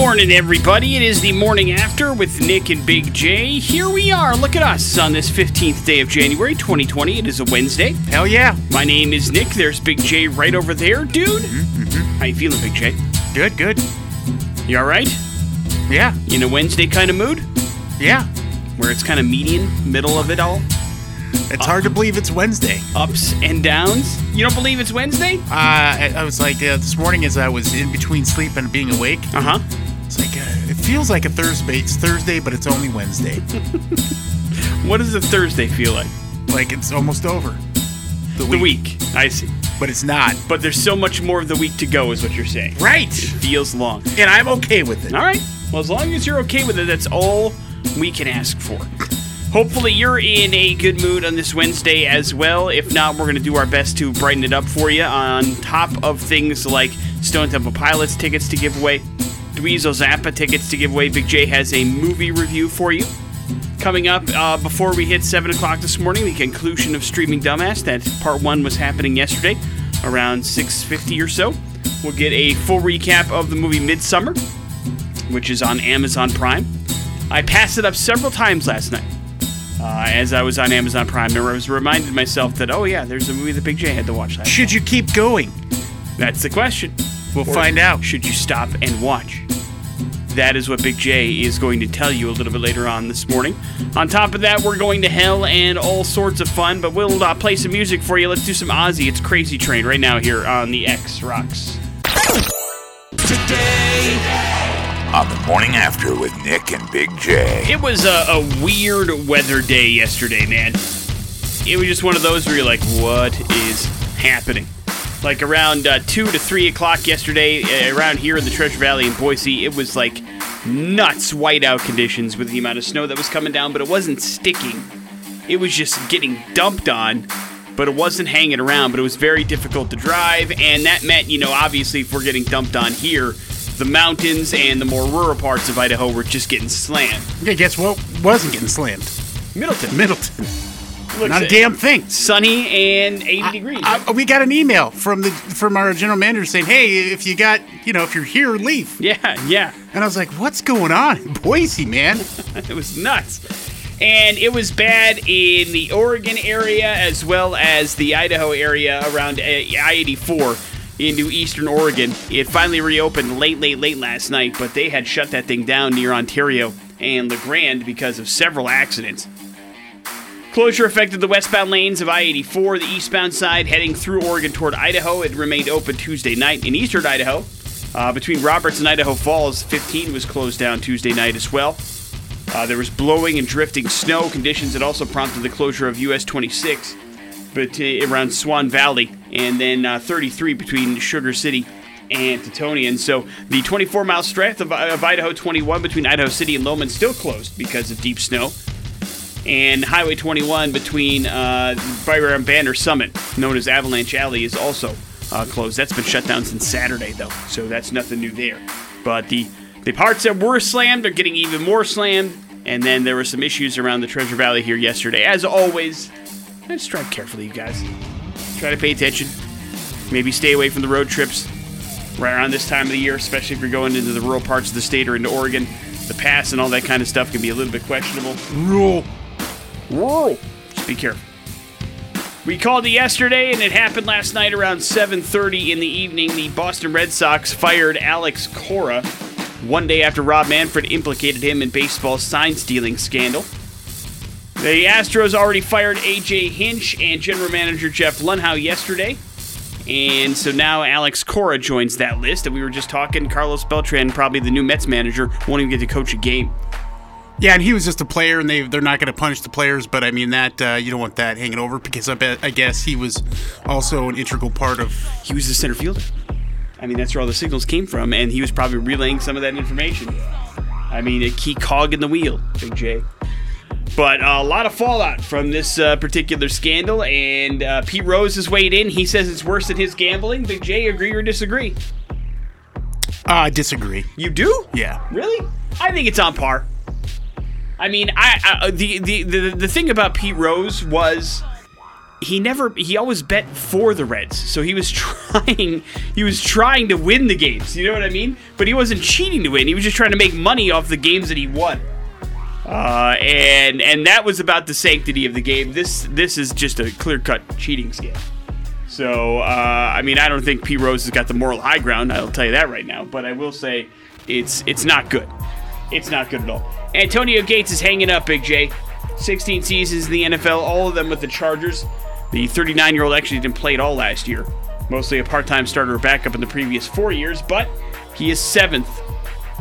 morning, everybody. It is the morning after with Nick and Big J. Here we are. Look at us on this 15th day of January 2020. It is a Wednesday. Hell yeah. My name is Nick. There's Big J right over there, dude. How you feeling, Big J? Good, good. You all right? Yeah, In a Wednesday kind of mood? yeah. Where it's kind of median, middle of it all? It's hard to believe it's Wednesday. Ups and downs? You don't believe it's Wednesday? Uh, I, I was like, uh, this morning as I was in between sleep and being awake, Uh huh. Like, uh, it feels like a Thursday. It's Thursday, but it's only Wednesday. What does a Thursday feel like? like it's almost over. The week. I see. But it's not. But there's so much more of the week to go, is what you're saying. Right. It Feels long. And I'm okay with it. All right. Well, as long as you're okay with it, that's all we can ask for. Hopefully, you're in a good mood on this Wednesday as well. If not, we're going to do our best to brighten it up for you on top of things like Stone Temple Pilots tickets to give away, Dweezil Zappa tickets to give away. Big J has a movie review for you. Coming up uh, before we hit 7 o'clock this morning, the conclusion of Streaming Dumbass. That part one was happening yesterday around 6.50 or so. We'll get a full recap of the movie Midsummer, which is on Amazon Prime. I passed it up several times last night uh, as I was on Amazon Prime. And I was reminded myself that, oh, yeah, there's a movie that Big J had to watch last Should you keep going? That's the question. We'll Or find out. Should you stop and watch? That is what Big J is going to tell you a little bit later on this morning. On top of that, we're going to hell and all sorts of fun, but we'll uh, play some music for you. Let's do some Ozzy. It's Crazy Train right now here on the X Rocks. Today on the morning after with Nick and Big J. It was a, a weird weather day yesterday, man. It was just one of those where you're like, what is happening? Like around uh, 2 to 3 o'clock yesterday, uh, around here in the Treasure Valley in Boise, it was like nuts whiteout conditions with the amount of snow that was coming down, but it wasn't sticking. It was just getting dumped on, but it wasn't hanging around, but it was very difficult to drive, and that meant, you know, obviously if we're getting dumped on here, the mountains and the more rural parts of Idaho were just getting slammed. Okay, guess what wasn't getting slammed? Middleton. Middleton. Looks Not a damn thing. Sunny and 80 degrees. Uh, we got an email from the from our general manager saying, "Hey, if you got, you know, if you're here, leave." yeah, yeah. And I was like, "What's going on in Boise, man?" It was nuts. And it was bad in the Oregon area as well as the Idaho area around I 84 into eastern Oregon. It finally reopened late, late, late last night, but they had shut that thing down near Ontario and La Grande because of several accidents. Closure affected the westbound lanes of I 84. The eastbound side heading through Oregon toward Idaho. It remained open Tuesday night. In eastern Idaho, uh, between Roberts and Idaho Falls, 15 was closed down Tuesday night as well. Uh, there was blowing and drifting snow conditions that also prompted the closure of US 26 but, around Swan Valley, and then uh, 33 between Sugar City and Tetonia. So the 24 mile stretch of, of Idaho 21 between Idaho City and Lowman still closed because of deep snow. And Highway 21 between uh, right around Banner Summit, known as Avalanche Alley, is also uh, closed. That's been shut down since Saturday, though, so that's nothing new there. But the the parts that were slammed are getting even more slammed. And then there were some issues around the Treasure Valley here yesterday. As always, just drive carefully, you guys. Try to pay attention. Maybe stay away from the road trips right around this time of the year, especially if you're going into the rural parts of the state or into Oregon. The pass and all that kind of stuff can be a little bit questionable. Rule. Whoa! Just be careful. We called it yesterday, and it happened last night around 7:30 in the evening. The Boston Red Sox fired Alex Cora one day after Rob Manfred implicated him in baseball's sign stealing scandal. The Astros already fired AJ Hinch and general manager Jeff Luhnow yesterday. And so now Alex Cora joins that list. And we were just talking, Carlos Beltran, probably the new Mets manager, won't even get to coach a game. Yeah, and he was just a player, and they they're not going to punish the players. But I mean that uh, you don't want that hanging over because I bet I guess he was also an integral part of. he was the center fielder. I mean, that's where all the signals came from, and he was probably relaying some of that information. I mean, a key cog in the wheel, Big J. But uh, a lot of fallout from this uh, particular scandal, and uh, Pete Rose has weighed in. He says it's worse than his gambling. Big J, agree or disagree? Uh, I disagree. You do? Yeah. Really? I think it's on par. I mean, I, I the, the the the thing about Pete Rose was he never he always bet for the Reds. So he was trying he was trying to win the games. You know what I mean? But he wasn't cheating to win. He was just trying to make money off the games that he won. Uh, and and that was about the sanctity of the game. This this is just a clear cut cheating scam. So uh, I mean, I don't think P Rose has got the moral high ground. I'll tell you that right now. But I will say, it's it's not good. It's not good at all. Antonio Gates is hanging up, Big J. 16 seasons in the NFL, all of them with the Chargers. The 39 year old actually didn't play at all last year, mostly a part time starter backup in the previous four years, but he is seventh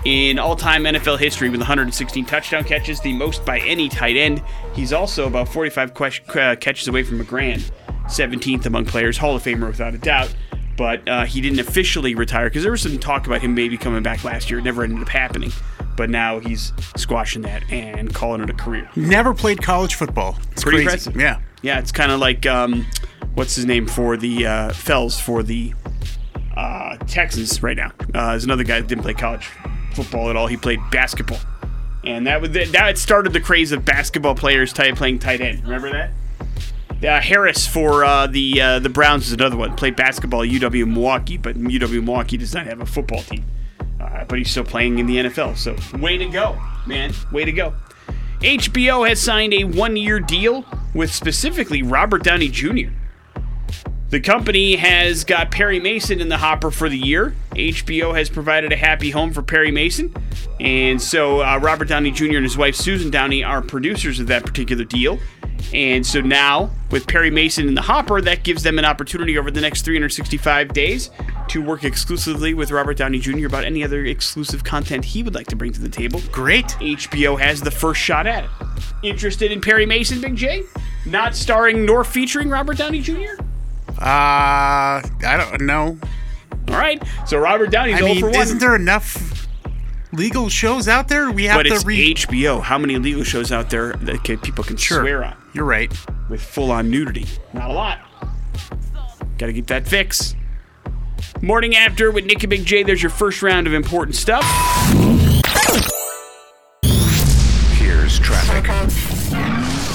in all time NFL history with 116 touchdown catches, the most by any tight end. He's also about 45 uh, catches away from a grand, 17th among players, Hall of Famer without a doubt. But uh, he didn't officially retire because there was some talk about him maybe coming back last year. It never ended up happening but now he's squashing that and calling it a career. Never played college football. It's Pretty crazy. impressive. Yeah. Yeah, it's kind of like um, what's his name for the uh, Fells for the uh, Texans right now. Uh, there's another guy that didn't play college football at all. He played basketball, and that was that started the craze of basketball players tight, playing tight end. Remember that? Uh, Harris for uh, the uh, the Browns is another one. Played basketball at UW Milwaukee, but UW Milwaukee does not have a football team. Uh, but he's still playing in the NFL. So way to go, man. Way to go. HBO has signed a one year deal with specifically Robert Downey Jr. The company has got Perry Mason in the hopper for the year. HBO has provided a happy home for Perry Mason. And so uh, Robert Downey Jr. and his wife Susan Downey are producers of that particular deal. And so now, with Perry Mason in the hopper, that gives them an opportunity over the next 365 days to work exclusively with Robert Downey Jr. about any other exclusive content he would like to bring to the table. Great. HBO has the first shot at it. Interested in Perry Mason, Big J? Not starring nor featuring Robert Downey Jr.? Uh, I don't know. All right. So Robert Downey's I 0 mean, for 1. isn't there enough legal shows out there? We have but to it's read. HBO. How many legal shows out there that can, people can Sure. swear on You're right. with full on nudity? Not a lot. Got to get that fix. Morning after with Nick and Big J. There's your first round of important stuff.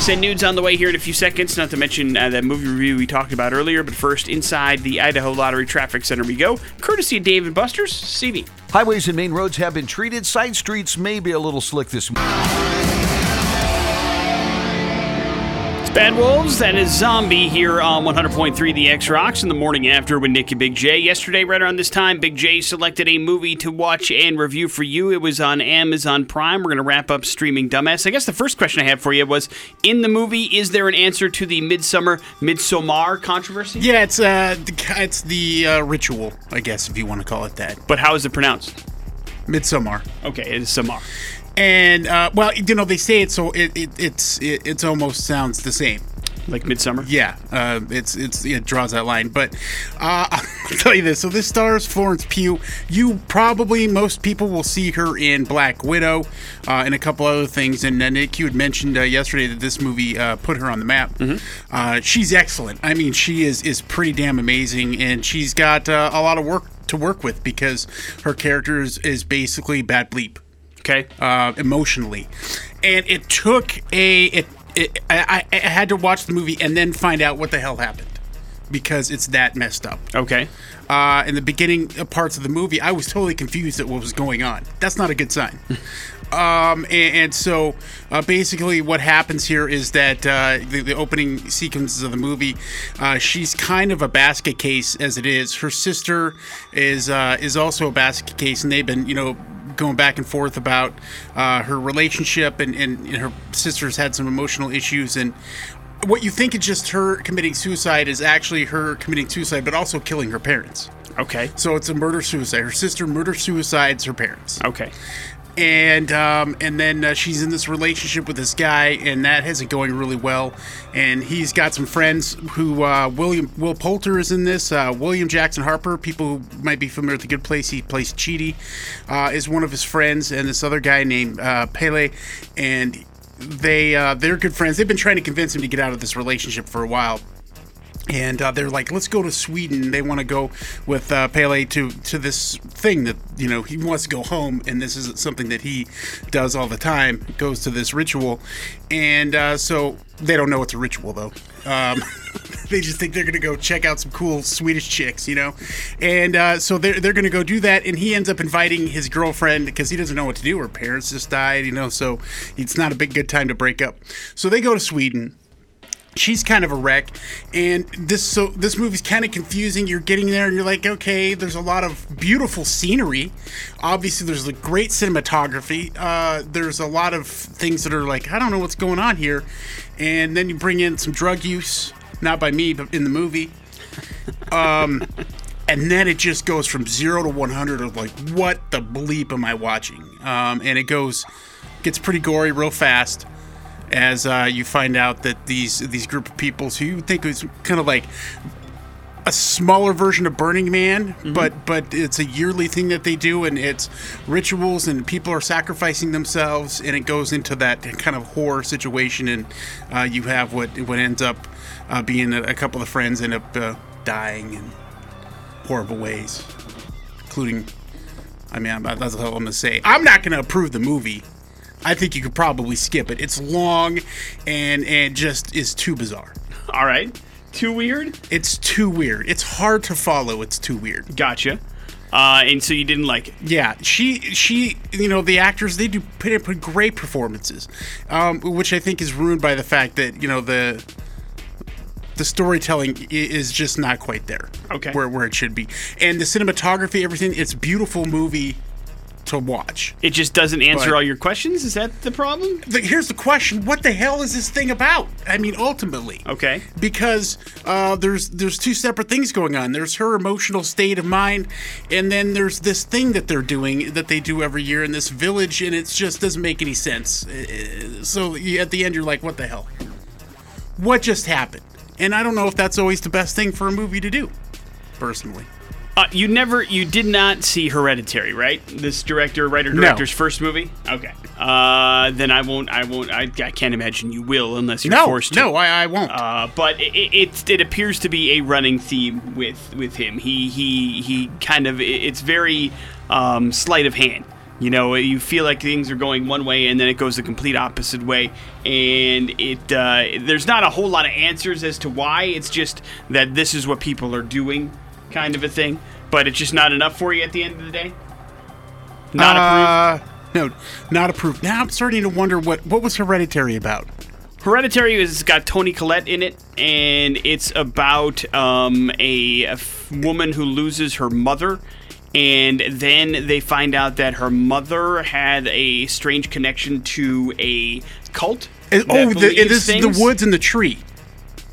Send nudes on the way here in a few seconds, not to mention uh, that movie review we talked about earlier. But first, inside the Idaho Lottery Traffic Center we go, courtesy of Dave and Buster's. CV. Highways and main roads have been treated. Side streets may be a little slick this morning. Bad Wolves, that is Zombie here on 100.3 The X Rocks in the morning after with Nick and Big J. Yesterday, right around this time, Big J selected a movie to watch and review for you. It was on Amazon Prime. We're going to wrap up streaming Dumbass. I guess the first question I have for you was In the movie, is there an answer to the Midsummer Midsommar controversy? Yeah, it's uh, the- it's the uh, ritual, I guess, if you want to call it that. But how is it pronounced? Midsummer. Okay, it is Samar. And uh, well, you know, they say it so it, it it's it, it's almost sounds the same. Like Midsummer? Yeah, uh, it's it's it draws that line. But uh, I'll tell you this: so this stars Florence Pugh. You probably most people will see her in Black Widow uh, and a couple other things. And uh, Nick, you had mentioned uh, yesterday that this movie uh, put her on the map. Uh, she's excellent. I mean, she is is pretty damn amazing, and she's got uh, a lot of work to work with because her character is, is basically bad bleep Okay. uh, emotionally, and it took a it, it I, I had to watch the movie and then find out what the hell happened because it's that messed up. Okay. Uh, in the beginning uh, parts of the movie, I was totally confused at what was going on. That's not a good sign. um, and, and so uh, basically, what happens here is that uh, the, the opening sequences of the movie, uh, she's kind of a basket case as it is. Her sister is uh, is also a basket case, and they've been you know going back and forth about uh, her relationship, and, and, and her sister's had some emotional issues, and what you think is just her committing suicide is actually her committing suicide, but also killing her parents. Okay. So it's a murder suicide. Her sister murder suicides her parents, Okay. And um, and then uh, she's in this relationship with this guy, and that isn't going really well. And he's got some friends who uh, William Will Poulter is in this. Uh, William Jackson Harper, people who might be familiar with The Good Place, he plays Chidi, uh, is one of his friends, and this other guy named uh, Pelle, and they uh, they're good friends. They've been trying to convince him to get out of this relationship for a while and uh, they're like, "Let's go to Sweden." They want to go with uh, Pelle to to this thing that you know he wants to go home, and this is something that he does all the time. Goes to this ritual, and uh, so they don't know it's a ritual though. Um, they just think they're gonna go check out some cool Swedish chicks, you know, and uh, so they're they're gonna go do that, and he ends up inviting his girlfriend because he doesn't know what to do. Her parents just died, you know, so it's not a big good time to break up. So they go to Sweden she's kind of a wreck. And this so this movie's kind of confusing. You're getting there and you're like okay there's a lot of beautiful scenery. Obviously there's like great cinematography. Uh, there's a lot of things that are like i don't know what's going on here. And then you bring in some drug use not by me but in the movie. Um, and then it just goes from zero to 100 of like what the bleep am i watching? Um, and it goes gets pretty gory real fast as uh, you find out that these these group of people who you think is kind of like a smaller version of Burning Man, but but it's a yearly thing that they do, and it's rituals, and people are sacrificing themselves, and it goes into that kind of horror situation, and uh, you have what what ends up uh, being a, a couple of friends end up uh, dying in horrible ways, including. I mean, I'm, that's all I'm gonna say. I'm not gonna approve the movie. I think you could probably skip it. It's long and and just is too bizarre. All right. Too weird? It's too weird. It's hard to follow. It's too weird. Gotcha. Uh, and so you didn't like it. Yeah, she she you know the actors they do put put great performances, um, which I think is ruined by the fact that you know the the storytelling is just not quite there. Okay. where where it should be, and the cinematography, everything. It's beautiful movie to watch. It just doesn't answer But- all your questions. Is that the problem? The, here's the question: What the hell is this thing about? I mean, ultimately, Okay. because uh, there's there's two separate things going on. There's her emotional state of mind, and then there's this thing that they're doing that they do every year in this village, and it just doesn't make any sense. Uh, So you, at the end, you're like, "What the hell? What just happened?" And I don't know if that's always the best thing for a movie to do, personally. Uh, you never, you did not see Hereditary, right? This director, writer, No. director's first movie. Okay. Uh, then I won't. I won't. I, I can't imagine you will unless you're No, forced to. no, I, I won't. Uh, but it, it it appears to be a running theme with with him. He he he kind of it's very um, sleight of hand. You know, you feel like things are going one way and then it goes the complete opposite way, and it uh, there's not a whole lot of answers as to why. It's just that this is what people are doing, kind of a thing. But it's just not enough for you at the end of the day. Not approved. uh, no, not approved. Now I'm starting to wonder what what was Hereditary about. Hereditary has got Toni Collette in it, and it's about um, a, woman who loses her mother, and then they find out that her mother had a strange connection to a cult. And- oh, the, this is the woods and the tree.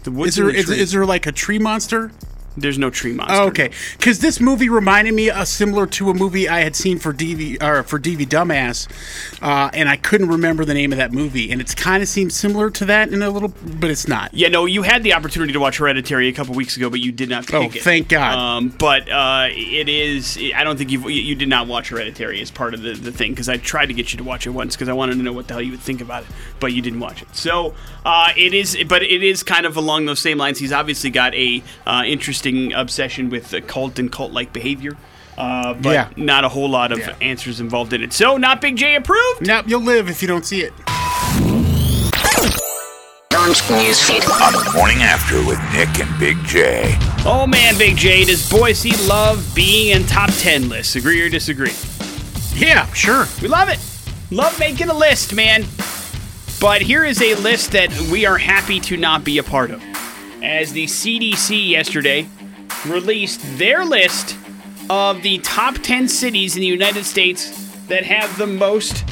The woods Is there and the is, tree. is there like a tree monster? There's no tree monster. Oh, okay, because this movie reminded me uh, similar to a movie I had seen for DV or for DV Dumbass, uh, and I couldn't remember the name of that movie, and it's kind of seems similar to that in a little, but it's not. Yeah, no, you had the opportunity to watch Hereditary a couple weeks ago, but you did not Oh, it. thank God. Um, but uh, it is. I don't think you've, you you did not watch Hereditary as part of the, the thing because I tried to get you to watch it once because I wanted to know what the hell you would think about it, but you didn't watch it. So uh, it is, but it is kind of along those same lines. He's obviously got a uh, interesting obsession with the cult and cult-like behavior. Uh, but Yeah. not a whole lot of Yeah. answers involved in it. So, not Big J approved. Now you'll live if you don't see it. Newsfeed. On the morning after with Nick and Big J. Oh man, Big J, does Boise love being in top 10 lists? Agree or disagree? Yeah, sure. We love it. Love making a list, man. But here is a list that we are happy to not be a part of. As the CDC yesterday released their list of the top 10 cities in the United States that have the most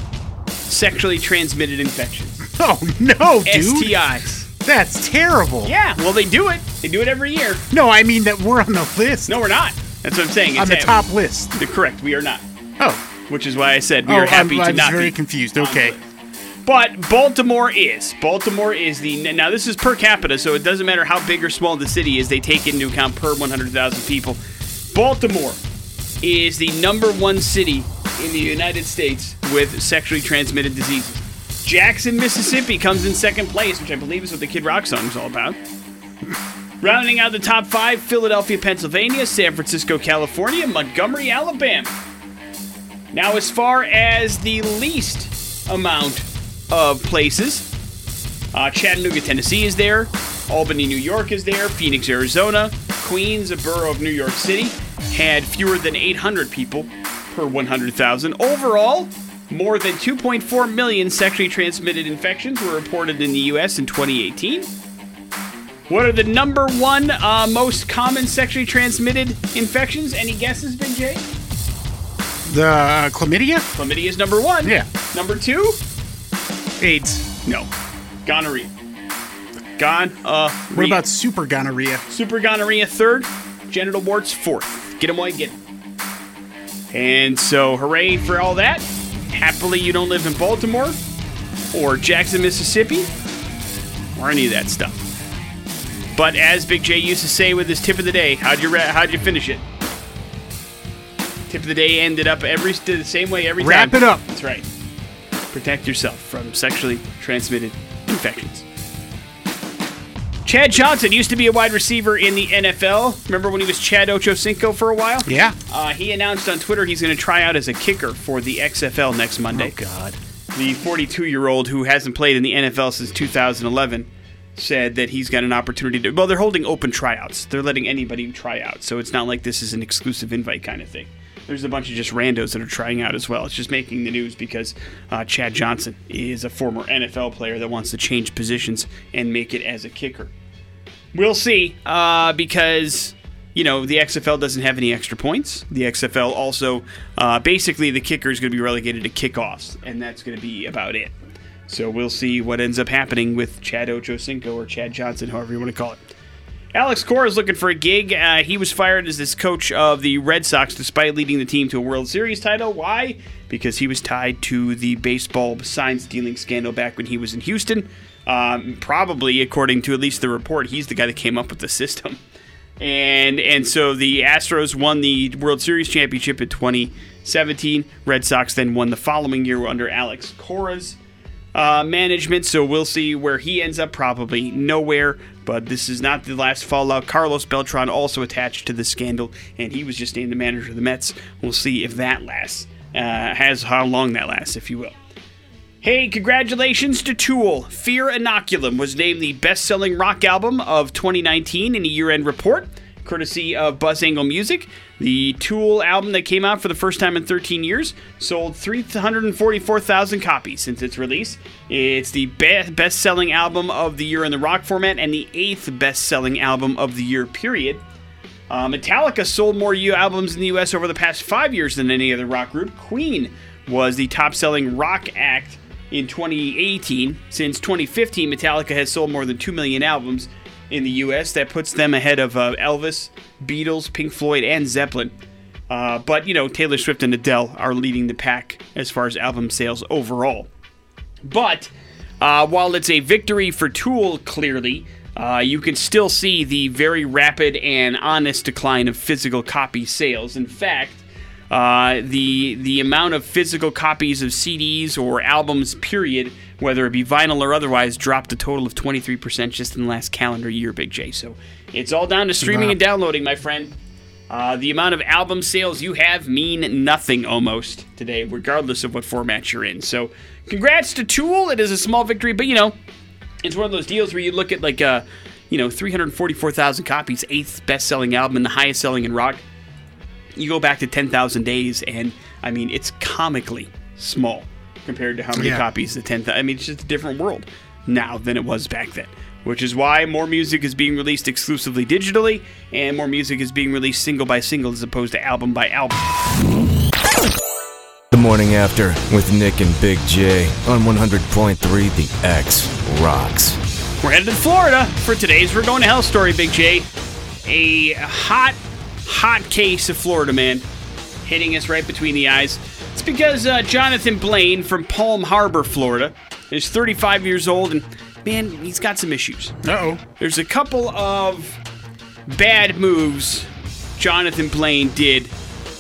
sexually transmitted infections. Oh no, dude, STIs. that's terrible. Yeah, well, they do it. They do it every year. No, I mean that we're on the list. No, we're not. That's what I'm saying. on the top list. Correct, we are not. Oh, Which is why I said we oh, are happy I'm, to I'm not very be. confused. Okay. But Baltimore is. Baltimore is the now this is per capita, so it doesn't matter how big or small the city is. They take into account per 100,000 people. Baltimore is the number one city in the United States with sexually transmitted diseases. Jackson, Mississippi comes in second place, which I believe is what the Kid Rock song is all about. Rounding out the top five Philadelphia, Pennsylvania, San Francisco, California, Montgomery, Alabama. Now, as far as the least amount of places, uh, Chattanooga, Tennessee is there, Albany, New York is there, Phoenix, Arizona, Queens, a borough of New York City, had fewer than 800 people per 100,000. Overall, more than 2.4 million sexually transmitted infections were reported in the U.S. in 2018. What are the number one uh, most common sexually transmitted infections? Any guesses, Big J? The uh, chlamydia? Chlamydia is number one. Yeah. Number two? AIDS. No. Gonorrhea. Gone. Uh. What about super gonorrhea? super gonorrhea third? Genital warts fourth. Get them while you get 'em. And so, hooray for all that. Happily, you don't live in Baltimore or Jackson, Mississippi, or any of that stuff. But as Big J used to say with his tip of the day, how'd you ra- how'd you finish it? Tip of the day ended up every the same way every Wrap time. it up. That's right. Protect yourself from sexually transmitted infections. Chad Johnson used to be a wide receiver in the NFL. Remember when he was Chad Ochocinco for a while? Yeah. Uh, he announced on Twitter he's going to try out as a kicker for the XFL next Monday. Oh, God. The 42 year old who hasn't played in the NFL since 2011 said that he's got an opportunity to. Well, they're holding open tryouts. They're letting anybody try out. So it's not like this is an exclusive invite kind of thing. There's a bunch of just randos that are trying out as well. It's just making the news because uh, Chad Johnson is a former NFL player that wants to change positions and make it as a kicker. We'll see, uh, because you know the XFL doesn't have any extra points. The XFL also, uh, basically, the kicker is going to be relegated to kickoffs, and that's going to be about it. So we'll see what ends up happening with Chad Ochocinco or Chad Johnson, however you want to call it. Alex Cora is looking for a gig. Uh, he was fired as this coach of the Red Sox despite leading the team to a World Series title. Why? Because he was tied to the baseball sign stealing scandal back when he was in Houston. Um, probably, according to at least the report, he's the guy that came up with the system. And and so the Astros won the World Series championship in 2017. Red Sox then won the following year under Alex Cora's uh, management. So we'll see where he ends up. Probably nowhere. But this is not the last fallout. Carlos Beltran also attached to the scandal, and he was just named the manager of the Mets. We'll see if that lasts. Uh, has how long that lasts, if you will. Hey, congratulations to Tool. Fear Inoculum was named the best selling rock album of 2019 in a year end report, courtesy of BuzzAngle Music. The Tool album that came out for the first time in 13 years sold 344,000 copies since its release. It's the be- best selling album of the year in the rock format and the eighth best selling album of the year, period. Uh, Metallica sold more U albums in the U.S. over the past five years than any other rock group. Queen was the top selling rock act in 2018. Since 2015, Metallica has sold more than 2 million albums in the U.S. That puts them ahead of uh, Elvis, Beatles, Pink Floyd, and Zeppelin. Uh, but, you know, Taylor Swift and Adele are leading the pack as far as album sales overall. But uh, while it's a victory for Tool, clearly, uh, you can still see the very rapid and honest decline of physical copy sales. In fact, uh, the the amount of physical copies of CDs or albums, period, whether it be vinyl or otherwise, dropped a total of 23% just in the last calendar year, Big J. So it's all down to streaming Wow. and downloading, my friend. Uh, the amount of album sales you have mean nothing almost today, regardless of what format you're in. So, congrats to Tool. It is a small victory, but you know, it's one of those deals where you look at like uh, you know, 344,000 copies, eighth best-selling album and the highest selling in rock. You go back to 10,000 days, and I mean, it's comically small compared to how many Yeah. copies the 10,000. I mean, it's just a different world now than it was back then. Which is why more music is being released exclusively digitally, and more music is being released single by single as opposed to album by album. The morning after with Nick and Big J on 100.3 The X rocks. We're headed to Florida for today's We're Going to Hell story, Big J. A hot, hot case of Florida man hitting us right between the eyes. It's because uh, Jonathan Blaine from Palm Harbor, Florida, is 35 years old and, man, he's got some issues. Uh oh. There's a couple of bad moves Jonathan Blaine did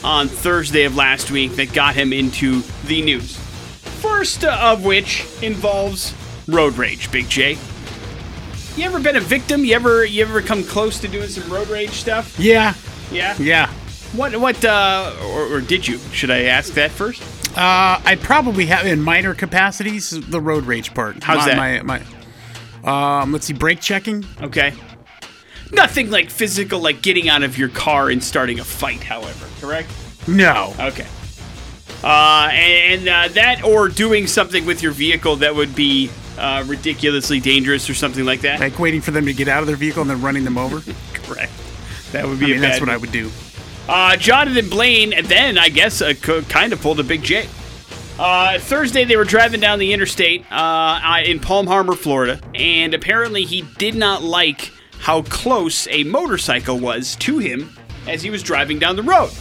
on Thursday of last week that got him into the news. First of which involves road rage, Big J. You ever been a victim? You ever you ever come close to doing some road rage stuff? Yeah, Yeah. yeah. What what uh or, or did you? Should I ask that first? Uh, I probably have in minor capacities the road rage part. How's my, that? My, my, um, let's see, brake checking. Okay. Nothing like physical, like getting out of your car and starting a fight. However, correct? No. Okay. Uh, and, and uh, that, or doing something with your vehicle that would be uh, ridiculously dangerous or something like that. Like waiting for them to get out of their vehicle and then running them over. Correct. That would be I mean, that's what I would do. Uh, Jonathan Blaine, then I guess uh, kind of pulled a big J. Uh, Thursday, they were driving down the interstate uh, uh, in Palm Harbor, Florida, and apparently he did not like how close a motorcycle was to him as he was driving down the road.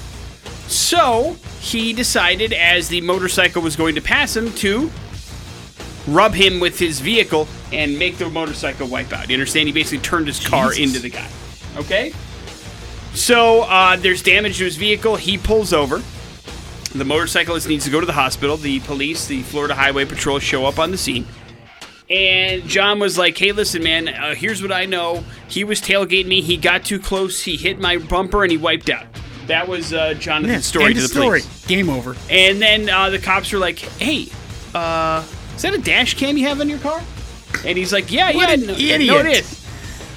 So he decided, as the motorcycle was going to pass him, to rub him with his vehicle and make the motorcycle wipe out. You understand? He basically turned his car Jesus. into the guy. Okay? So uh, there's damage to his vehicle. He pulls over. The motorcyclist needs to go to the hospital. The police, the Florida Highway Patrol, show up on the scene. And John was like, "Hey, listen, man. Uh, here's what I know. He was tailgating me. He got too close. He hit my bumper, and he wiped out." That was uh, Jonathan's Yeah, story end to the story. police. Game over. And then uh, the cops were like, "Hey, uh, is that a dash cam you have in your car?" And he's like, "Yeah, What yeah, an no, idiot. no, it is."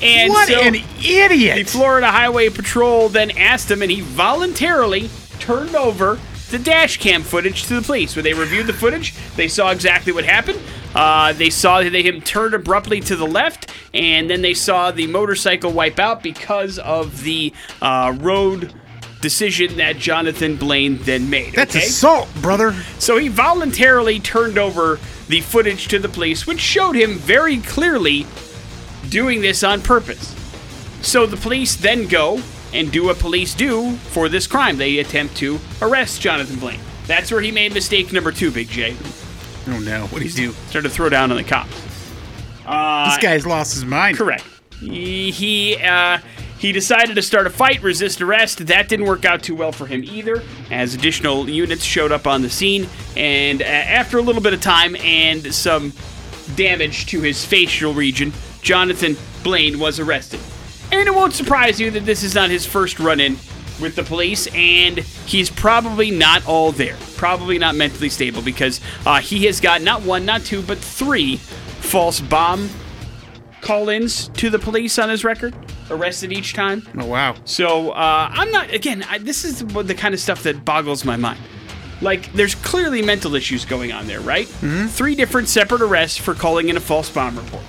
And what so an idiot! the! Florida Highway Patrol then asked him, and he voluntarily turned over the dash cam footage to the police. When they reviewed the footage, they saw exactly what happened. Uh, they saw that him turn abruptly to the left, and then they saw the motorcycle wipe out because of the uh, road decision that Jonathan Blaine then made. That's okay? assault, brother. So he voluntarily turned over the footage to the police, which showed him very clearly doing this on purpose. So the police then go and do what police do for this crime. They attempt to arrest Jonathan Blaine. That's where he made mistake number two, Big J. Oh no, what would he do? Started to throw down on the cops. this guy's lost his mind. Correct. He he, uh, he decided to start a fight, resist arrest. That didn't work out too well for him either, as additional units showed up on the scene. And uh, after a little bit of time and some damage to his facial region, Jonathan Blaine was arrested. And it won't surprise you that this is not his first run in with the police, and he's probably not all there. Probably not mentally stable because uh, he has got not one, not two, but three false bomb call ins to the police on his record, arrested each time. Oh wow. So uh, I'm not, again, I, this is the kind of stuff that boggles my mind. Like, there's clearly mental issues going on there, right? Mm-hmm. Three different separate arrests for calling in a false bomb report.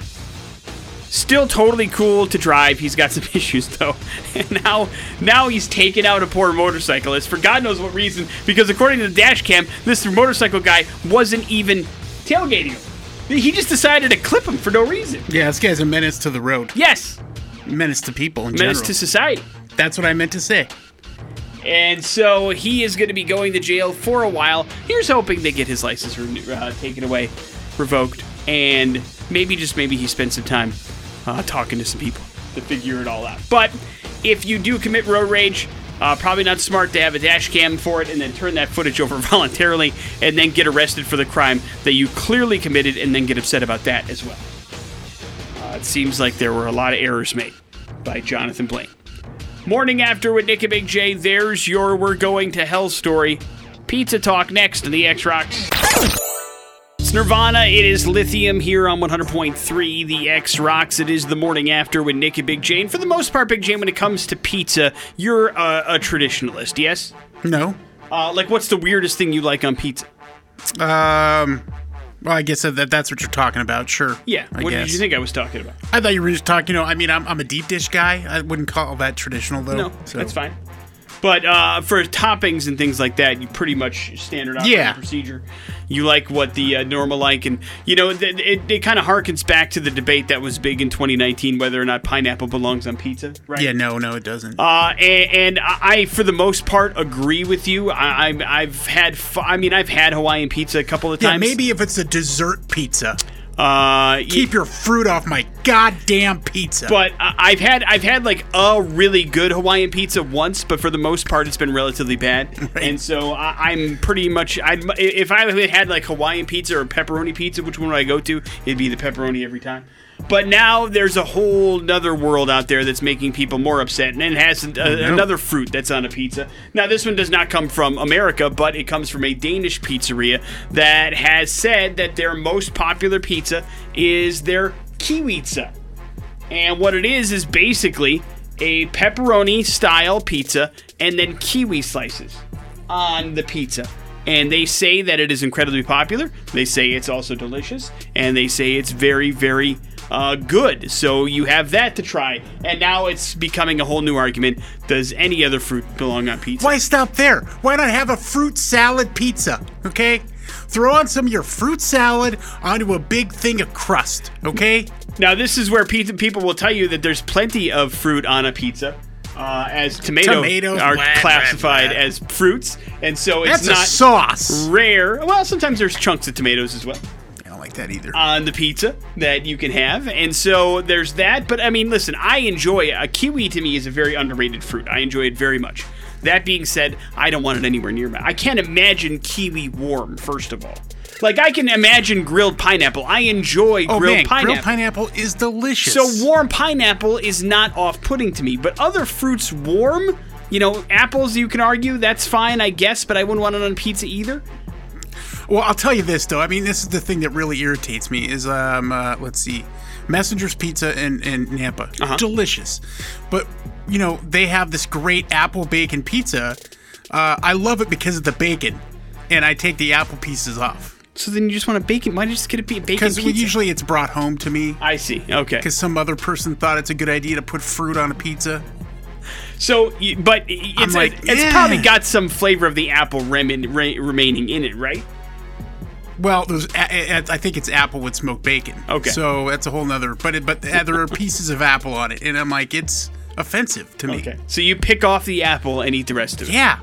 Still totally cool to drive. He's got some issues though, and now now he's taken out a poor motorcyclist for God knows what reason. Because according to the dash cam, this motorcycle guy wasn't even tailgating him. He just decided to clip him for no reason. Yeah, this guy's a menace to the road. Yes, Menace to people in menace general. to society. That's what I meant to say. And so he is going to be going to jail for a while. Here's hoping they get his license re- uh, taken away, revoked, and maybe just maybe he spends some time uh, talking to some people to figure it all out. But if you do commit road rage, uh, probably not smart to have a dash cam for it and then turn that footage over voluntarily and then get arrested for the crime that you clearly committed and then get upset about that as well. Uh, it seems like there were a lot of errors made by Jonathan Blaine. Morning after with Nick and Big J. There's your We're Going to Hell story. Pizza Talk next in the X Rocks. It's Nirvana. It is Lithium here on 100.3 The X Rocks. It is the morning after with Nick and Big Jane. For the most part, Big Jane, when it comes to pizza, you're a, a traditionalist, yes? No. Uh, like, what's the weirdest thing you like on pizza? Um. Well, I guess that that's what you're talking about. Sure. Yeah. I what guess. did you think I was talking about? I thought you were just talking. You know, I mean, I'm, I'm a deep dish guy. I wouldn't call that traditional though. No, so. that's fine. But uh, for toppings and things like that, you pretty much standard operating Yeah. procedure. You like what the uh, normal like, and you know th- it, it kind of harkens back to the debate that was big in 2019 whether or not pineapple belongs on pizza. Right? Yeah. No. No, it doesn't. Uh, and, and I, for the most part, agree with you. I, I've had, fu- I mean, I've had Hawaiian pizza a couple of times. yeah. times. Maybe if it's a dessert pizza, Uh, keep your fruit off my goddamn pizza. But I- I've had I've had like a really good Hawaiian pizza once, but for the most part, it's been relatively bad. And so I, I'm pretty much I if I had like Hawaiian pizza or pepperoni pizza, which one would I go to? It'd be the pepperoni every time. But now there's a whole other world out there that's making people more upset, and it has a, another fruit that's on a pizza. Now, this one does not come from America, but it comes from a Danish pizzeria that has said that their most popular pizza is their kiwitza. And what it is is basically a pepperoni style pizza and then kiwi slices on the pizza. And they say that it is incredibly popular. They say it's also delicious. And they say it's very, very uh, good. So you have that to try. And now it's becoming a whole new argument. Does any other fruit belong on pizza? Why stop there? Why not have a fruit salad pizza? Okay? Throw on some of your fruit salad onto a big thing of crust, okay? Now, this is where pizza people will tell you that there's plenty of fruit on a pizza. Uh, as tomato Tomatoes, are blah, blah, classified blah. as fruits, and so it's That's not sauce. rare. Well, sometimes there's chunks of tomatoes as well. Like that either. on the pizza that you can have. And so there's that. But I mean, listen, I enjoy a kiwi to me is a very underrated fruit. I enjoy it very much. That being said, I don't want it anywhere near me. I can't imagine kiwi warm, first of all. Like I can imagine grilled pineapple. I enjoy oh grilled man, pineapple. grilled pineapple is delicious. So warm pineapple is not off-putting to me, but other fruits warm, you know, apples you can argue that's fine, I guess, but I wouldn't want it on pizza either. Well, I'll tell you this though. I mean, this is the thing that really irritates me is um uh, let's see, Messenger's Pizza in in Nampa, Uh-huh. delicious, but you know they have this great apple bacon pizza. Uh, I love it because of the bacon, and I take the apple pieces off So then you just want a bacon? Why don't you just get a bacon because usually it's brought home to me I see. Okay. because some other person thought it's a good idea to put fruit on a pizza. So, but it's like, it's eh. probably got some flavor of the apple remin, re, remaining in it, right? Well, there's I think it's apple with smoked bacon. Okay. So that's a whole nother. But it, but there are pieces of apple on it, and I'm like, it's offensive to me. Okay. So you pick off the apple and eat the rest of it. Yeah.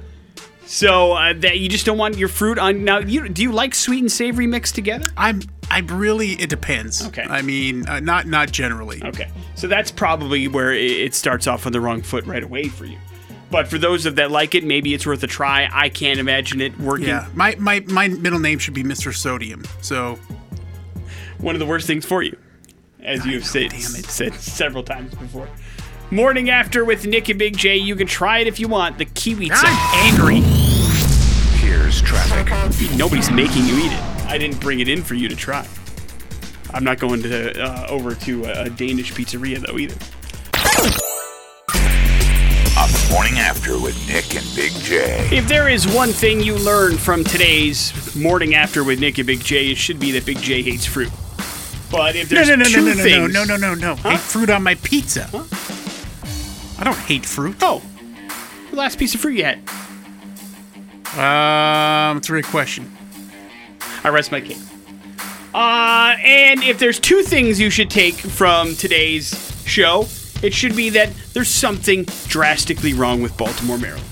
So uh, that you just don't want your fruit on. Now, you, do you like sweet and savory mixed together? I'm. I really. It depends. Okay. I mean, uh, not not generally. Okay. So that's probably where it starts off on the wrong foot right away for you. But for those of that like it, maybe it's worth a try. I can't imagine it working. Yeah. My my my middle name should be Mr. Sodium. So One of the worst things for you, as you have said, damn it. said several times before. Morning after with Nick and Big J. You can try it if you want. The kiwi. I'm angry. Here's traffic. Nobody's making you eat it. I didn't bring it in for you to try. I'm not going to uh, over to a, a Danish pizzeria though either. On the morning after with Nick and Big J. If there is one thing you learned from today's morning after with Nick and Big J, it should be that Big J hates fruit. But if No there's no no no two no no things, no no no no. Hate fruit on my pizza. I don't hate fruit. Oh, the last piece of fruit yet? Um, it's a great question. I rest my case. Uh, and if there's two things you should take from today's show, it should be that there's something drastically wrong with Baltimore, Maryland.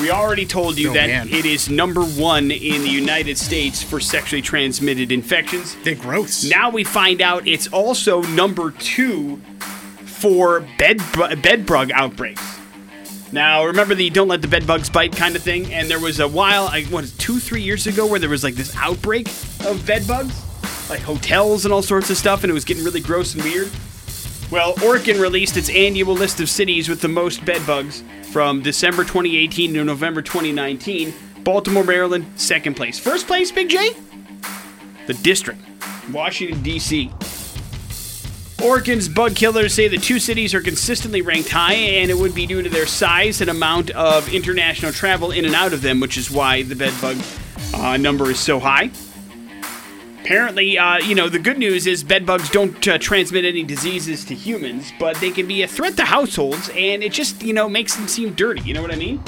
We already told you Oh, that man. it is number one in the United States for sexually transmitted infections. They're gross. Now we find out it's also number two for bed bu- bed bug outbreaks. Now remember the "don't let the bed bugs bite" kind of thing, and there was a while, like what, two, three years ago, where there was like this outbreak of bed bugs, like hotels and all sorts of stuff, and it was getting really gross and weird. Well, Orkin released its annual list of cities with the most bedbugs from December 2018 to November 2019. Baltimore, Maryland, second place. First place, Big J? The district, Washington, D.C. Orkin's bug killers say the two cities are consistently ranked high, and it would be due to their size and amount of international travel in and out of them, which is why the bedbug uh, number is so high. Apparently, uh, you know, the good news is bed bugs don't uh, transmit any diseases to humans, but they can be a threat to households, and it just, you know, makes them seem dirty. You know what I mean?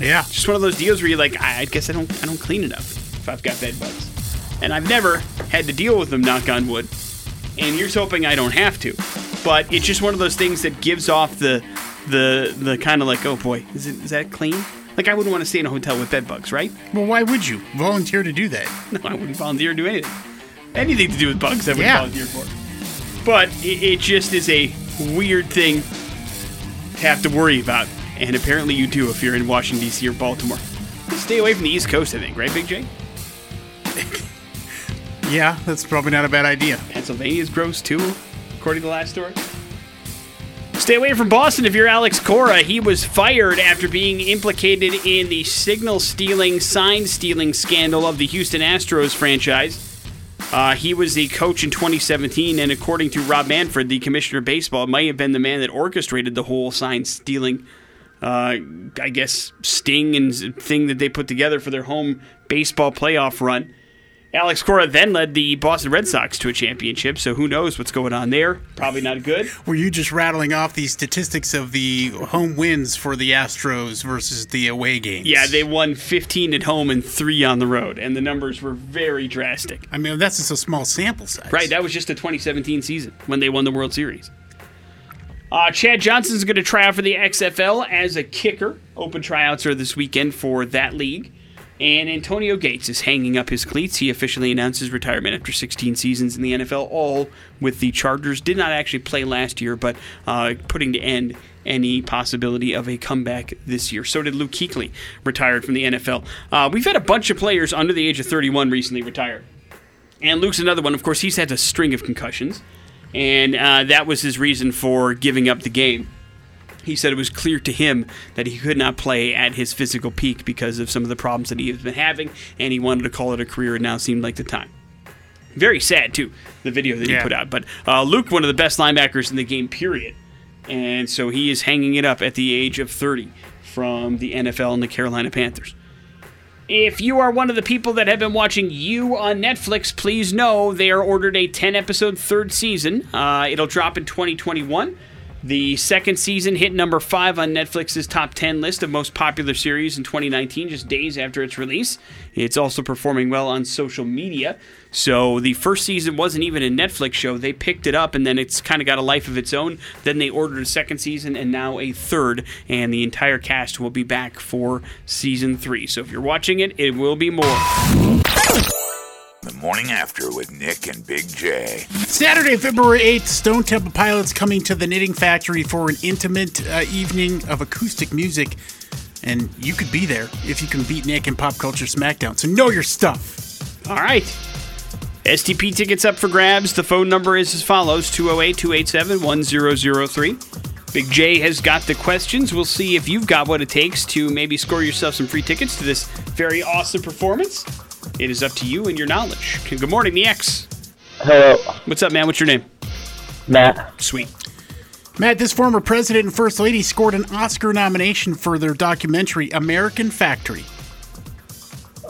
Yeah. Just one of those deals where you're like, I I guess I don't, I don't clean enough if I've got bed bugs, and I've never had to deal with them. Knock on wood. And here's hoping I don't have to, but it's just one of those things that gives off the, the, the kind of like, oh boy, is it, is that clean? Like I wouldn't want to stay in a hotel with bed bugs, right? Well, why would you volunteer to do that? No, I wouldn't volunteer to do anything. Anything to do with bugs, I would Yeah. volunteer for. But it, it just is a weird thing to have to worry about. And apparently you do if you're in Washington, D.C. or Baltimore. Stay away from the East Coast, I think, right, Big J? Yeah, that's probably not a bad idea. Pennsylvania's gross too. according to the last story. Stay away from Boston if you're Alex Cora. He was fired after being implicated in the signal stealing, sign stealing scandal of the Houston Astros franchise. Uh, he was the coach in 2017, and according to Rob Manfred, the commissioner of baseball, might have been the man that orchestrated the whole sign stealing, uh, I guess, sting and thing that they put together for their home baseball playoff run. Alex Cora then led the Boston Red Sox to a championship, so who knows what's going on there? Probably not good. Were you just rattling off the statistics of the home wins for the Astros versus the away games? Yeah, they won 15 at home and three on the road, and the numbers were very drastic. I mean, that's just a small sample size. Right, that was just the 2017 season when they won the World Series. Uh, Chad Johnson's going to try out for the XFL as a kicker. Open tryouts are this weekend for that league. And Antonio Gates is hanging up his cleats. He officially announced his retirement after 16 seasons in the NFL, all with the Chargers. Did not actually play last year, but uh, putting to end any possibility of a comeback this year. So did Luke Kuechly, retired from the NFL. Uh, we've had a bunch of players under the age of 31 recently retire. And Luke's another one. Of course, he's had a string of concussions, and uh, that was his reason for giving up the game. He said it was clear to him that he could not play at his physical peak because of some of the problems that he has been having, and he wanted to call it a career. and now seemed like the time. Very sad, too, the video that he Yeah. put out. But uh, Luke, one of the best linebackers in the game, period. And so he is hanging it up at the age of 30 from the NFL and the Carolina Panthers. If you are one of the people that have been watching You on Netflix, please know they are ordered a 10 episode third season. Uh, it'll drop in 2021. The second season hit number five on Netflix's top 10 list of most popular series in 2019, just days after its release. It's also performing well on social media. So the first season wasn't even a Netflix show. They picked it up and then it's kind of got a life of its own. Then they ordered a second season and now a third. And the entire cast will be back for season three. So if you're watching it, it will be more. The morning after with Nick and Big J. Saturday, February 8th, Stone Temple Pilots coming to the Knitting Factory for an intimate uh, evening of acoustic music. And you could be there if you can beat Nick in Pop Culture Smackdown. So know your stuff. All right. STP tickets up for grabs. The phone number is as follows 208 287 1003. Big J has got the questions. We'll see if you've got what it takes to maybe score yourself some free tickets to this very awesome performance. It is up to you and your knowledge. Good morning, the X. Hello, What's up, man? What's your name? Matt. Sweet. Matt, this former president and first lady scored an Oscar nomination for their documentary American Factory.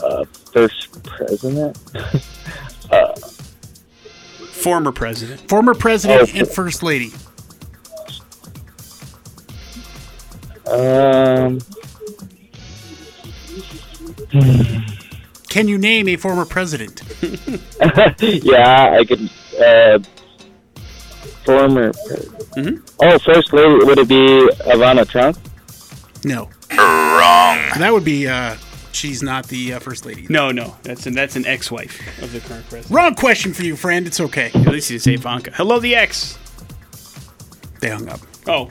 Uh, First president? uh, Former president. Former president Oh. and first lady. Um, Can you name a former president? yeah, I could. Uh, former. president. Oh, first lady. Would it be Ivana Trump? No. Wrong. That would be, uh, she's not the uh, first lady. No, no. That's an, that's an ex wife of the current president. Wrong question for you, friend. It's okay. At least he didn't say Ivanka. Hello, the X. They hung up. Oh,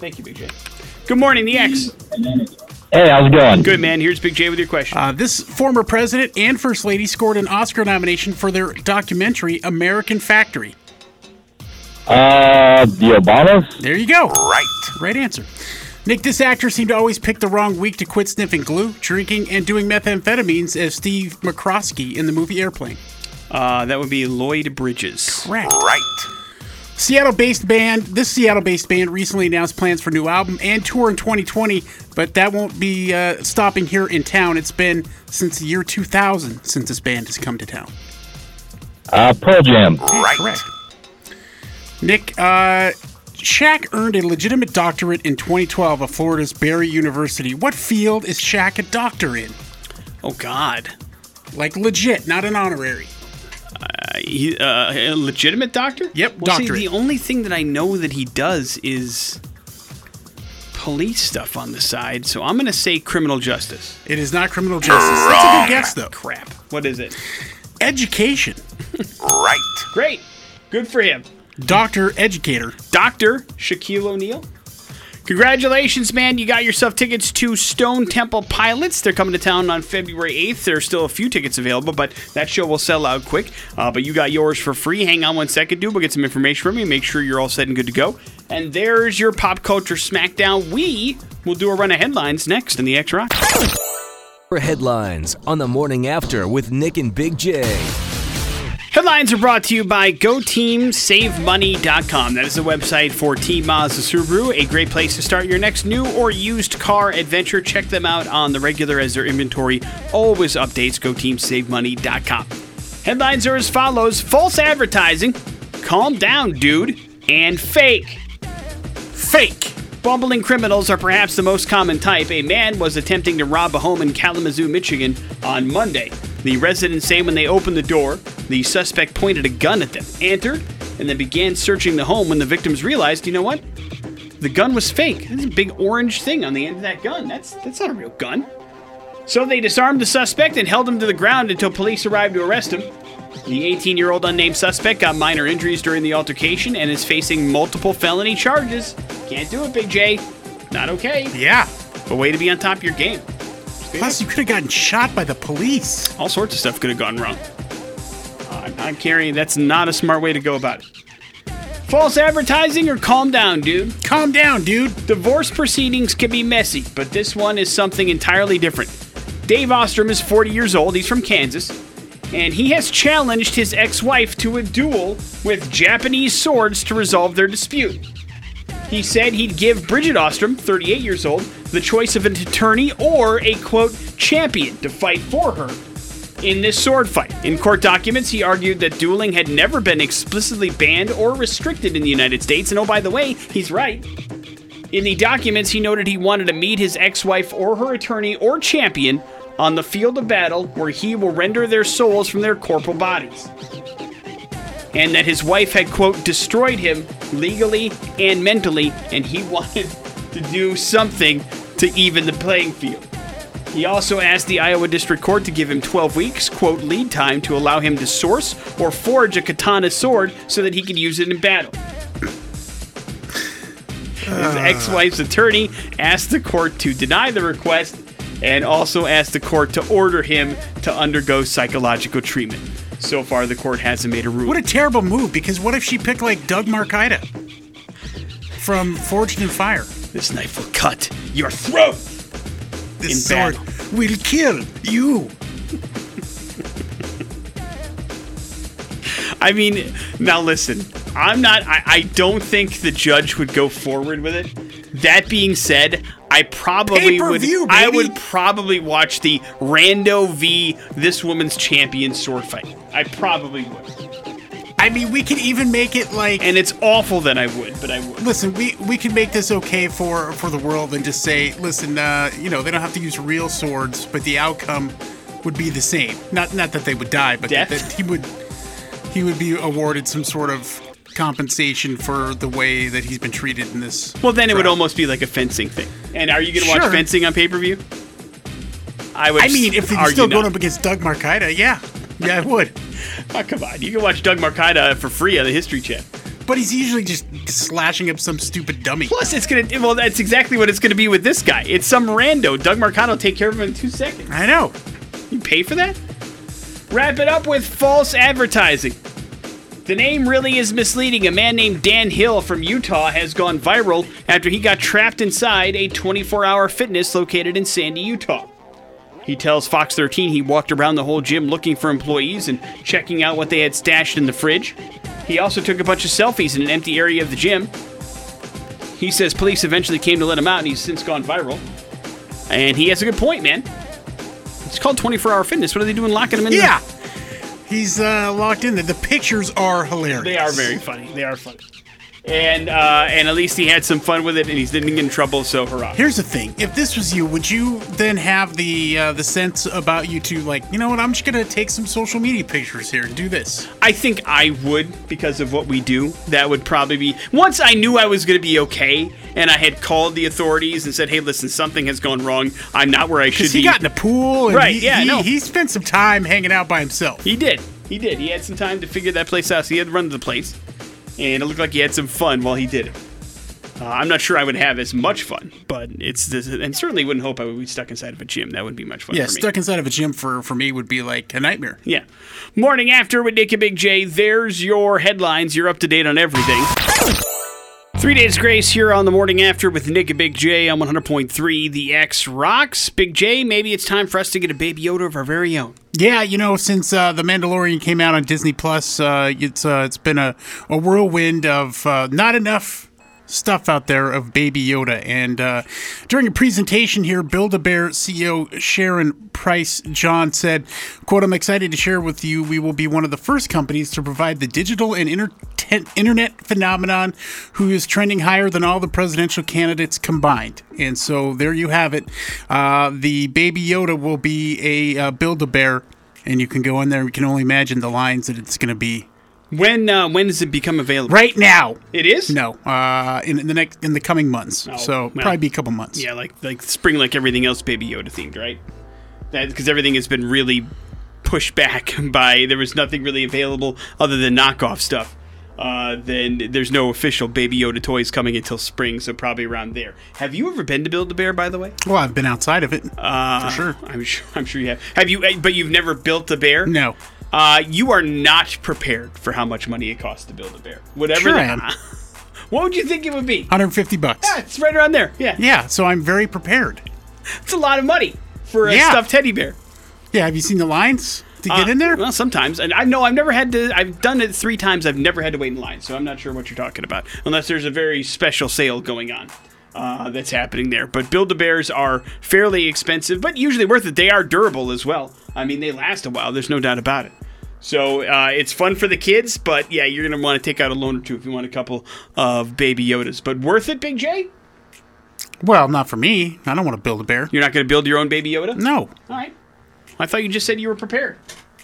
thank you, Big J. Good morning, the X. Hey, how's it going? Good, man. Here's Big J with your question. Uh, this former president and first lady scored an Oscar nomination for their documentary American Factory. Uh, the Obamas? There you go. Right. Right answer. Nick, this actor seemed to always pick the wrong week to quit sniffing glue, drinking, and doing methamphetamines as Steve McCroskey in the movie Airplane. Uh, that would be Lloyd Bridges. Correct. Right. Seattle-based band. This Seattle-based band recently announced plans for new album and tour in 2020, but that won't be uh, stopping here in town. It's been since the year 2000 since this band has come to town. Uh, Pearl Jam. Right. Correct. Nick, uh, Shaq earned a legitimate doctorate in 2012 at Florida's Barry University. What field is Shaq a doctor in? Oh God, Like legit, not an honorary. Uh, he, uh, a legitimate doctor? Yep, Well, see, the only thing that I know that he does is police stuff on the side. So I'm going to say criminal justice. It is not criminal justice. That's a good guess, though. Crap. What is it? Education. Right. Great. Good for him. Doctor, educator. Doctor Shaquille O'Neal. Congratulations, man. You got yourself tickets to Stone Temple Pilots. They're coming to town on February 8th. There are still a few tickets available, but that show will sell out quick. Uh, but you got yours for free. Hang on one second, dude. We'll get some information from you. Make sure you're all set and good to go. And there's your pop culture smackdown. We will do a run of headlines next in the X Rock. For headlines on the morning after with Nick and Big J. Headlines are brought to you by GoTeamSaveMoney.com. That is the website for Team Mazda Subaru, a great place to start your next new or used car adventure. Check them out on the regular as their inventory always updates. GoTeamSaveMoney.com. Headlines are as follows False advertising, calm down, dude, and fake. Fake. Bumbling criminals are perhaps the most common type. A man was attempting to rob a home in Kalamazoo, Michigan on Monday. The residents say when they opened the door, the suspect pointed a gun at them, entered, and then began searching the home when the victims realized, you know what? The gun was fake. There's a big orange thing on the end of that gun. That's that's not a real gun. So they disarmed the suspect and held him to the ground until police arrived to arrest him. The 18 year old unnamed suspect got minor injuries during the altercation and is facing multiple felony charges. Can't do it, Big J. Not okay. Yeah. But way to be on top of your game. Plus, you could have gotten shot by the police. All sorts of stuff could have gone wrong. Uh, I'm carrying. That's not a smart way to go about it. False advertising or calm down, dude. Calm down, dude. Divorce proceedings can be messy, but this one is something entirely different. Dave Ostrom is 40 years old. He's from Kansas. And he has challenged his ex wife to a duel with Japanese swords to resolve their dispute. He said he'd give Bridget Ostrom, 38 years old, the choice of an attorney or a quote champion to fight for her in this sword fight. In court documents, he argued that dueling had never been explicitly banned or restricted in the United States. And oh, by the way, he's right. In the documents, he noted he wanted to meet his ex wife or her attorney or champion on the field of battle where he will render their souls from their corporal bodies. And that his wife had, quote, destroyed him legally and mentally, and he wanted to do something to even the playing field. He also asked the Iowa District Court to give him 12 weeks, quote, lead time to allow him to source or forge a katana sword so that he could use it in battle. His ah. ex wife's attorney asked the court to deny the request and also asked the court to order him to undergo psychological treatment. So far, the court hasn't made a ruling. What a terrible move, because what if she picked, like, Doug Marcaida from Forged in Fire? this knife will cut your throat. This In sword battle. will kill you. I mean, now listen, I'm not, I, I don't think the judge would go forward with it. That being said, I probably would, Pay-per-view, I would probably watch the Rando v. This Woman's Champion sword fight. I probably would. I mean, we could even make it like. And it's awful that I would, but I would. listen, we we can make this okay for for the world and just say, listen, uh, you know, they don't have to use real swords, but the outcome would be the same. Not not that they would die, but that, that he would he would be awarded some sort of compensation for the way that he's been treated in this. Well, then it would almost be like a fencing thing. And are you going to watch Sure. fencing on pay per view? I would. I mean, if he's argue still going not. up against Doug Marcaida, yeah, yeah, I would. Oh, come on, you can watch Doug Marcaida for free on the History Channel. But he's usually just slashing up some stupid dummy. Plus, it's gonna. Well, that's exactly what it's gonna be with this guy. It's some rando. Doug Marcaida will take care of him in two seconds. I know. You pay for that? Wrap it up with false advertising. The name really is misleading. A man named Dan Hill from Utah has gone viral after he got trapped inside a 24 hour fitness located in Sandy, Utah. He tells Fox 13 he walked around the whole gym looking for employees and checking out what they had stashed in the fridge. He also took a bunch of selfies in an empty area of the gym. He says police eventually came to let him out and he's since gone viral. And he has a good point, man. It's called 24 hour fitness. What are they doing locking him in? Yeah. He's uh, locked in there. The pictures are hilarious. They are very funny. They are funny. And uh, and at least he had some fun with it, and he didn't get in trouble. So hurrah! Here's the thing: if this was you, would you then have the uh, the sense about you to like, you know what? I'm just gonna take some social media pictures here and do this. I think I would because of what we do. That would probably be once I knew I was to be okay, and I had called the authorities and said, "Hey, listen, something has gone wrong. I'm not where I should Because be." he got in the pool, and Right, He, yeah, he, no. he spent some time hanging out by himself. He did. He did. He had some time to figure that place out. So he had to run to the place, and it looked like he had some fun while he did it. Uh, I'm not sure I would have as much fun, but it's this, and certainly wouldn't hope I would be stuck inside of a gym. That wouldn't be much fun Yeah, for me. stuck inside of a gym for for me would be like a nightmare. Yeah. Morning after with Nick and Big J. There's your headlines. You're up to date on everything. Three days grace here on the morning after with Nick and Big J on 100.3 The X Rocks. Big J, maybe it's time for us to get a baby Yoda of our very own. Yeah, you know, since uh, the Mandalorian came out on Disney Plus, uh, it's uh, it's been a, a whirlwind of uh, not enough stuff out there of Baby Yoda. And uh, during a presentation here, Build a Bear CEO Sharon Price John said, "quote I'm excited to share with you. We will be one of the first companies to provide the digital and inter- te- internet phenomenon who is trending higher than all the presidential candidates combined." And so there you have it. Uh, the Baby Yoda will be a uh, Build a Bear. And you can go in there. You can only imagine the lines that it's going to be When uh, when does it become available? right now. It is? No, uh, in, in the next in the coming months. Oh, so well. probably be a couple months. Yeah, like like spring, like everything else, Baby Yoda themed, right? That because everything has been really pushed back by there was nothing really available other than knockoff stuff. Uh, then there's no official Baby Yoda toys coming until spring, so probably around there. Have you ever been to Build a Bear, by the way? Well, I've been outside of it Uh, for sure. I'm sure. I'm sure you have. Have you? uh, But you've never built a bear? No, Uh, you are not prepared for how much money it costs to build a bear. Whatever. Sure the- what would you think it would be? 150 bucks. Yeah, it's right around there. Yeah, Yeah, so I'm very prepared. it's a lot of money for a Yeah. stuffed teddy bear. Yeah, have you seen the lines to get Uh, in there? Well, sometimes, and I know I've never had to. I've done it three times. I've never had to wait in line, so I'm not sure what you're talking about, unless there's a very special sale going on. Uh, that's happening there. But Build a Bears are fairly expensive, but usually worth it. They are durable as well. I mean, they last a while. There's no doubt about it. So uh, it's fun for the kids, but yeah, you're gonna want to take out a loan or two if you want a couple of Baby Yodas. But worth it, Big J? Well, not for me. I don't want to build a bear. You're not gonna build your own Baby Yoda? No. All right. I thought you just said you were prepared.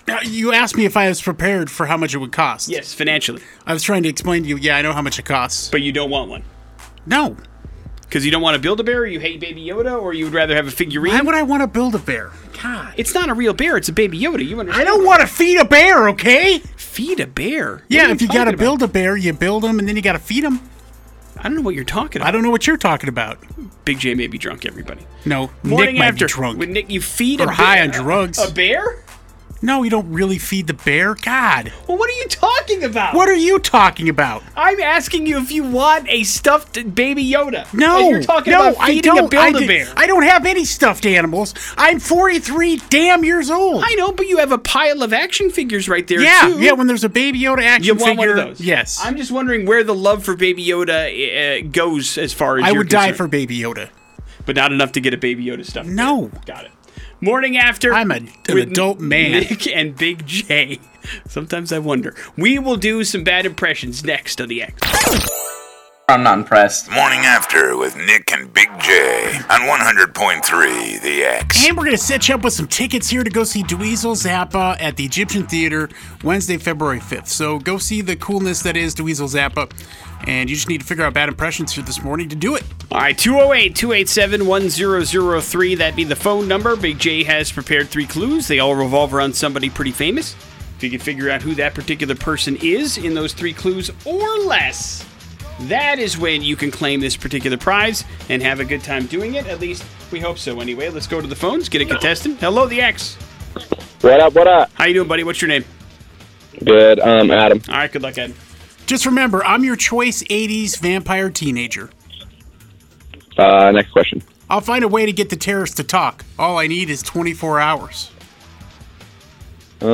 Now, You asked me if I was prepared for how much it would cost. Yes, financially, I was trying to explain to you, yeah, I know how much it costs. but you don't want one. No. Because you don't want to build a bear, or you hate Baby Yoda, or you would rather have a figurine. Why would I want to build a bear? God. it's not a real bear; it's a Baby Yoda. You understand? I don't want to feed a bear, okay? feed a bear. What Yeah, are if you got to build a bear, you build them and then you got to feed them. I don't know what you're talking about. I don't know what you're talking about. Big J may be drunk. Everybody. No, Morning Nick might after be drunk. With Nick, you feed a Or bear. high on drugs. A bear? No, you don't really feed the bear. God. Well, what are you talking about? What are you talking about? I'm asking you if you want a stuffed Baby Yoda. No, and you're talking no, about feeding I a don't. I, build a di- bear. I don't have any stuffed animals. I'm 43 damn years old. I know, but you have a pile of action figures right there yeah, too. yeah. When there's a Baby Yoda action you want figure, one of those? yes, I'm just wondering where the love for Baby Yoda uh, goes as far as I would die for Baby Yoda. but not enough to get a Baby Yoda stuff. No. got it. Morning after. I'm a- an adult man. Nick and Big J. Sometimes I wonder. We will do some bad impressions next on the X. I'm not impressed. Morning After with Nick and Big J on 100.3 The X. And we're going to set you up with some tickets here to go see Dweezil Zappa at the Egyptian Theater Wednesday, February 5th. So go see the coolness that is Dweezil Zappa. And you just need to figure out bad impressions here this morning to do it. All right, 208 287 1003. That'd be the phone number. Big J has prepared three clues. They all revolve around somebody pretty famous. If you can figure out who that particular person is in those three clues or less, that is when you can claim this particular prize and have a good time doing it. At least we hope so. Anyway, let's go to the phones, get a contestant. Hello, the X. What up? What up? How you doing, buddy? What's your name? Good. Um, Adam. All right, good luck, Ed. Just remember, I'm your choice 80s vampire teenager. Uh, next question. I'll find a way to get the terrorists to talk. All I need is 24 hours. Uh,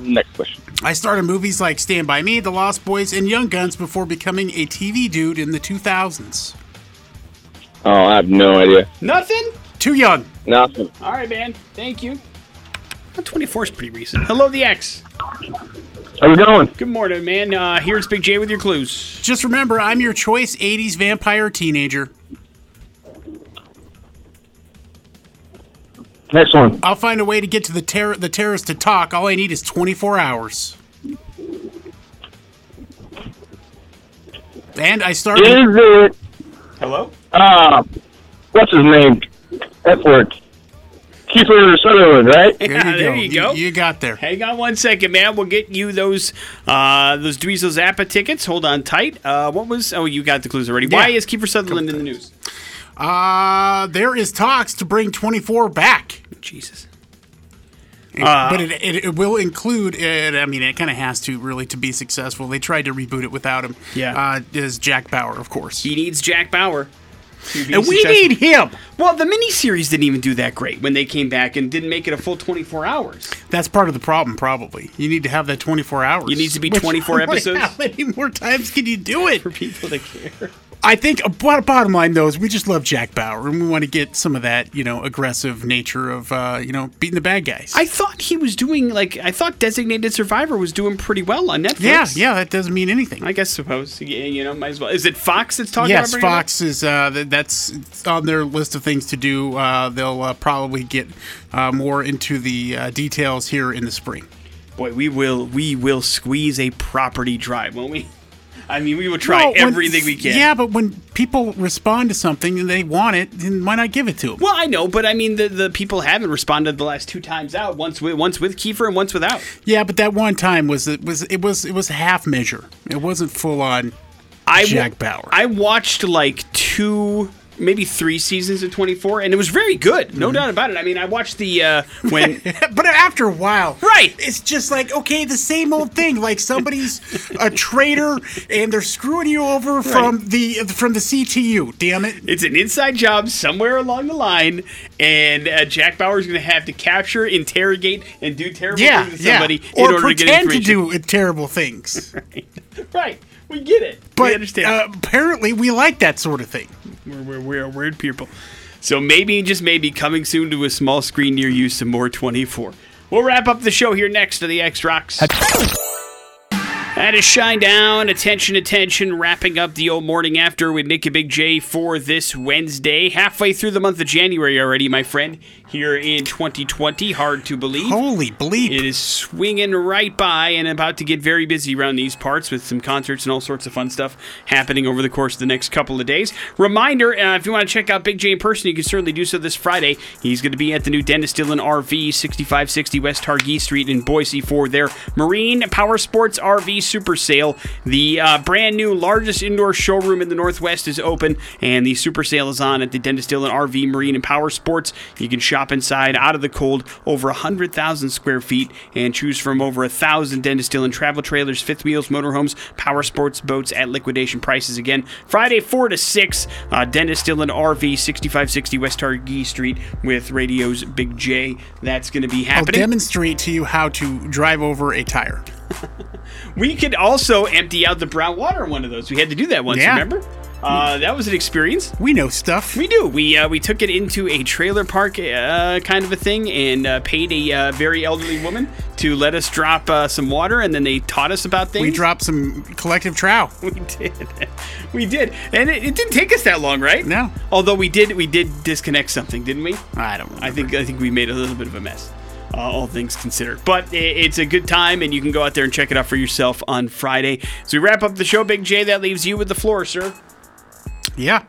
next question. I started movies like Stand By Me, The Lost Boys, and Young Guns before becoming a TV dude in the 2000s. Oh, I have no idea. Nothing? Too young. Nothing. All right, man. Thank you. 24 is pretty recent. Hello, the X. How's it going? Good morning, man. Uh, here's Big J with your clues. Just remember, I'm your choice 80s vampire teenager. Next one. I'll find a way to get to the terror the terrorists to talk. All I need is 24 hours. And I started. Is it? Hello? Uh, what's his name? F word. Kiefer Sutherland, right? There you there go. you go. You, got there. Hang on one second, man. We'll get you those uh, those Dweezil Zappa tickets. Hold on tight. Uh, what was? Oh, you got the clues already. Why is Kiefer Sutherland in the news? Uh, there is talks to bring 24 back. Jesus. but it, it, it will include it. I mean, it kind of has to really to be successful. They tried to reboot it without him. Yeah. uh, is Jack Bauer, of course, He needs Jack Bauer. And we successful. need him. Well, the miniseries didn't even do that great when they came back and didn't make it a full 24 hours. That's part of the problem, probably. You need to have that 24 hours. It needs to be Which- 24 episodes? How many more times can you do it? For people to care. I think uh, bottom line though is we just love Jack Bauer and we want to get some of that you know aggressive nature of uh, you know beating the bad guys. I thought he was doing, like, I thought Designated Survivor was doing pretty well on Netflix. yeah, yeah, that doesn't mean anything. I guess suppose. Yeah, You know, might as well. Is it Fox that's talking yes, about it Fox is uh, that's on their list of things to do. Uh, they'll uh, probably get uh, more into the uh, details here in the spring. Boy, we will we will squeeze a property drive, won't we? I mean, we will try Well, when- everything we can. Yeah, but when people respond to something and they want it, then why not give it to them? Well, I know, but I mean, the, the people haven't responded the last two times out. Once with once with Kiefer and once without. Yeah, but that one time was it was it was it was half measure. It wasn't full on. I Jack Bauer. I watched like two, maybe three seasons of 24, and it was very good. Mm-hmm. No doubt about it. I mean, I watched the uh, when. But after a while, Right. It's just like okay, the same old thing. Like somebody's a traitor and they're screwing you over from the from the CTU. Damn it! It's an inside job somewhere along the line, and uh, Jack Bauer's going to have to capture, interrogate, and do terrible Yeah, things to yeah. somebody in Or order to get pretend to do terrible things. Right, we get it. But we understand. Uh, apparently, we like that sort of thing. We're, we're, we're weird people. So maybe, just maybe, coming soon to a small screen near you, some more 24. We'll wrap up the show here next to the X Rocks. That is Shinedown. Attention, attention. Wrapping up the old morning after with Nick and Big J for this Wednesday. Halfway through the month of January already, my friend, here in 2020. Hard to believe. Holy bleep! It is swinging right by and about to get very busy around these parts with some concerts and all sorts of fun stuff happening over the course of the next couple of days. Reminder uh, if you want to check out Big J in person, you can certainly do so this Friday. He's going to be at the new Dennis Dillon RV, 6560 West Targhee Street in Boise for their Marine Power Sports RV Super Sale. The uh, brand new largest indoor showroom in the Northwest is open, and the Super Sale is on at the Dennis Dillon RV Marine and Power Sports. You can shop inside out of the cold over 100,000 square feet and choose from over a thousand Dennis Dillon travel trailers, fifth wheels, motorhomes, power sports boats at liquidation prices again. Friday, 4 to 6, uh, Dennis Dillon RV, 6560 West Targhee Street with Radio's Big J. That's going to be happening. I'll demonstrate to you how to drive over a tire. We could also empty out the brown water in one of those. We had to do that once, Yeah. remember? Uh, that was an experience. We know stuff. We do. We uh, we took it into a trailer park uh, kind of a thing and uh, paid a uh, very elderly woman to let us drop uh, some water, and then they taught us about things. we dropped some collective trow. We did. We did, and it, it didn't take us that long, right? No. Although we did, we did disconnect something, didn't we? I don't. I think I think we made a little bit of a mess. Uh, all things considered, but it's a good time, and you can go out there and check it out for yourself on Friday. So we wrap up the show, Big J. That leaves you with the floor, sir. Yeah.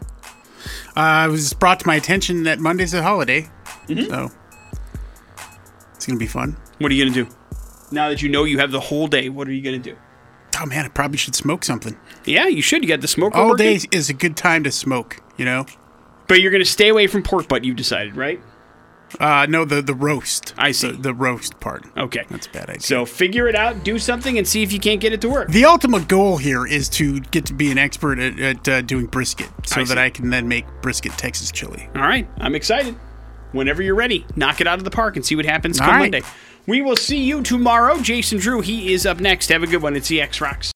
Uh, it was brought to my attention that Monday's a holiday, Mm-hmm. so it's gonna be fun. What are you gonna do now that you know you have the whole day? What are you gonna do? Oh man, I probably should smoke something. Yeah, you should. You got the smoke All working? day is a good time to smoke. You know. but you're gonna stay away from pork butt. You've decided, right? Uh, no, the the roast. I see. The, the roast part. Okay, That's a bad idea. So figure it out, do something, and see if you can't get it to work. The ultimate goal here is to get to be an expert at, at uh, doing brisket, so I that. I can then make brisket Texas chili. All right, I'm excited. Whenever you're ready, knock it out of the park and see what happens All come right. Monday. We will see you tomorrow. Jason Drew, he is up next. Have a good one. It's the X Rocks.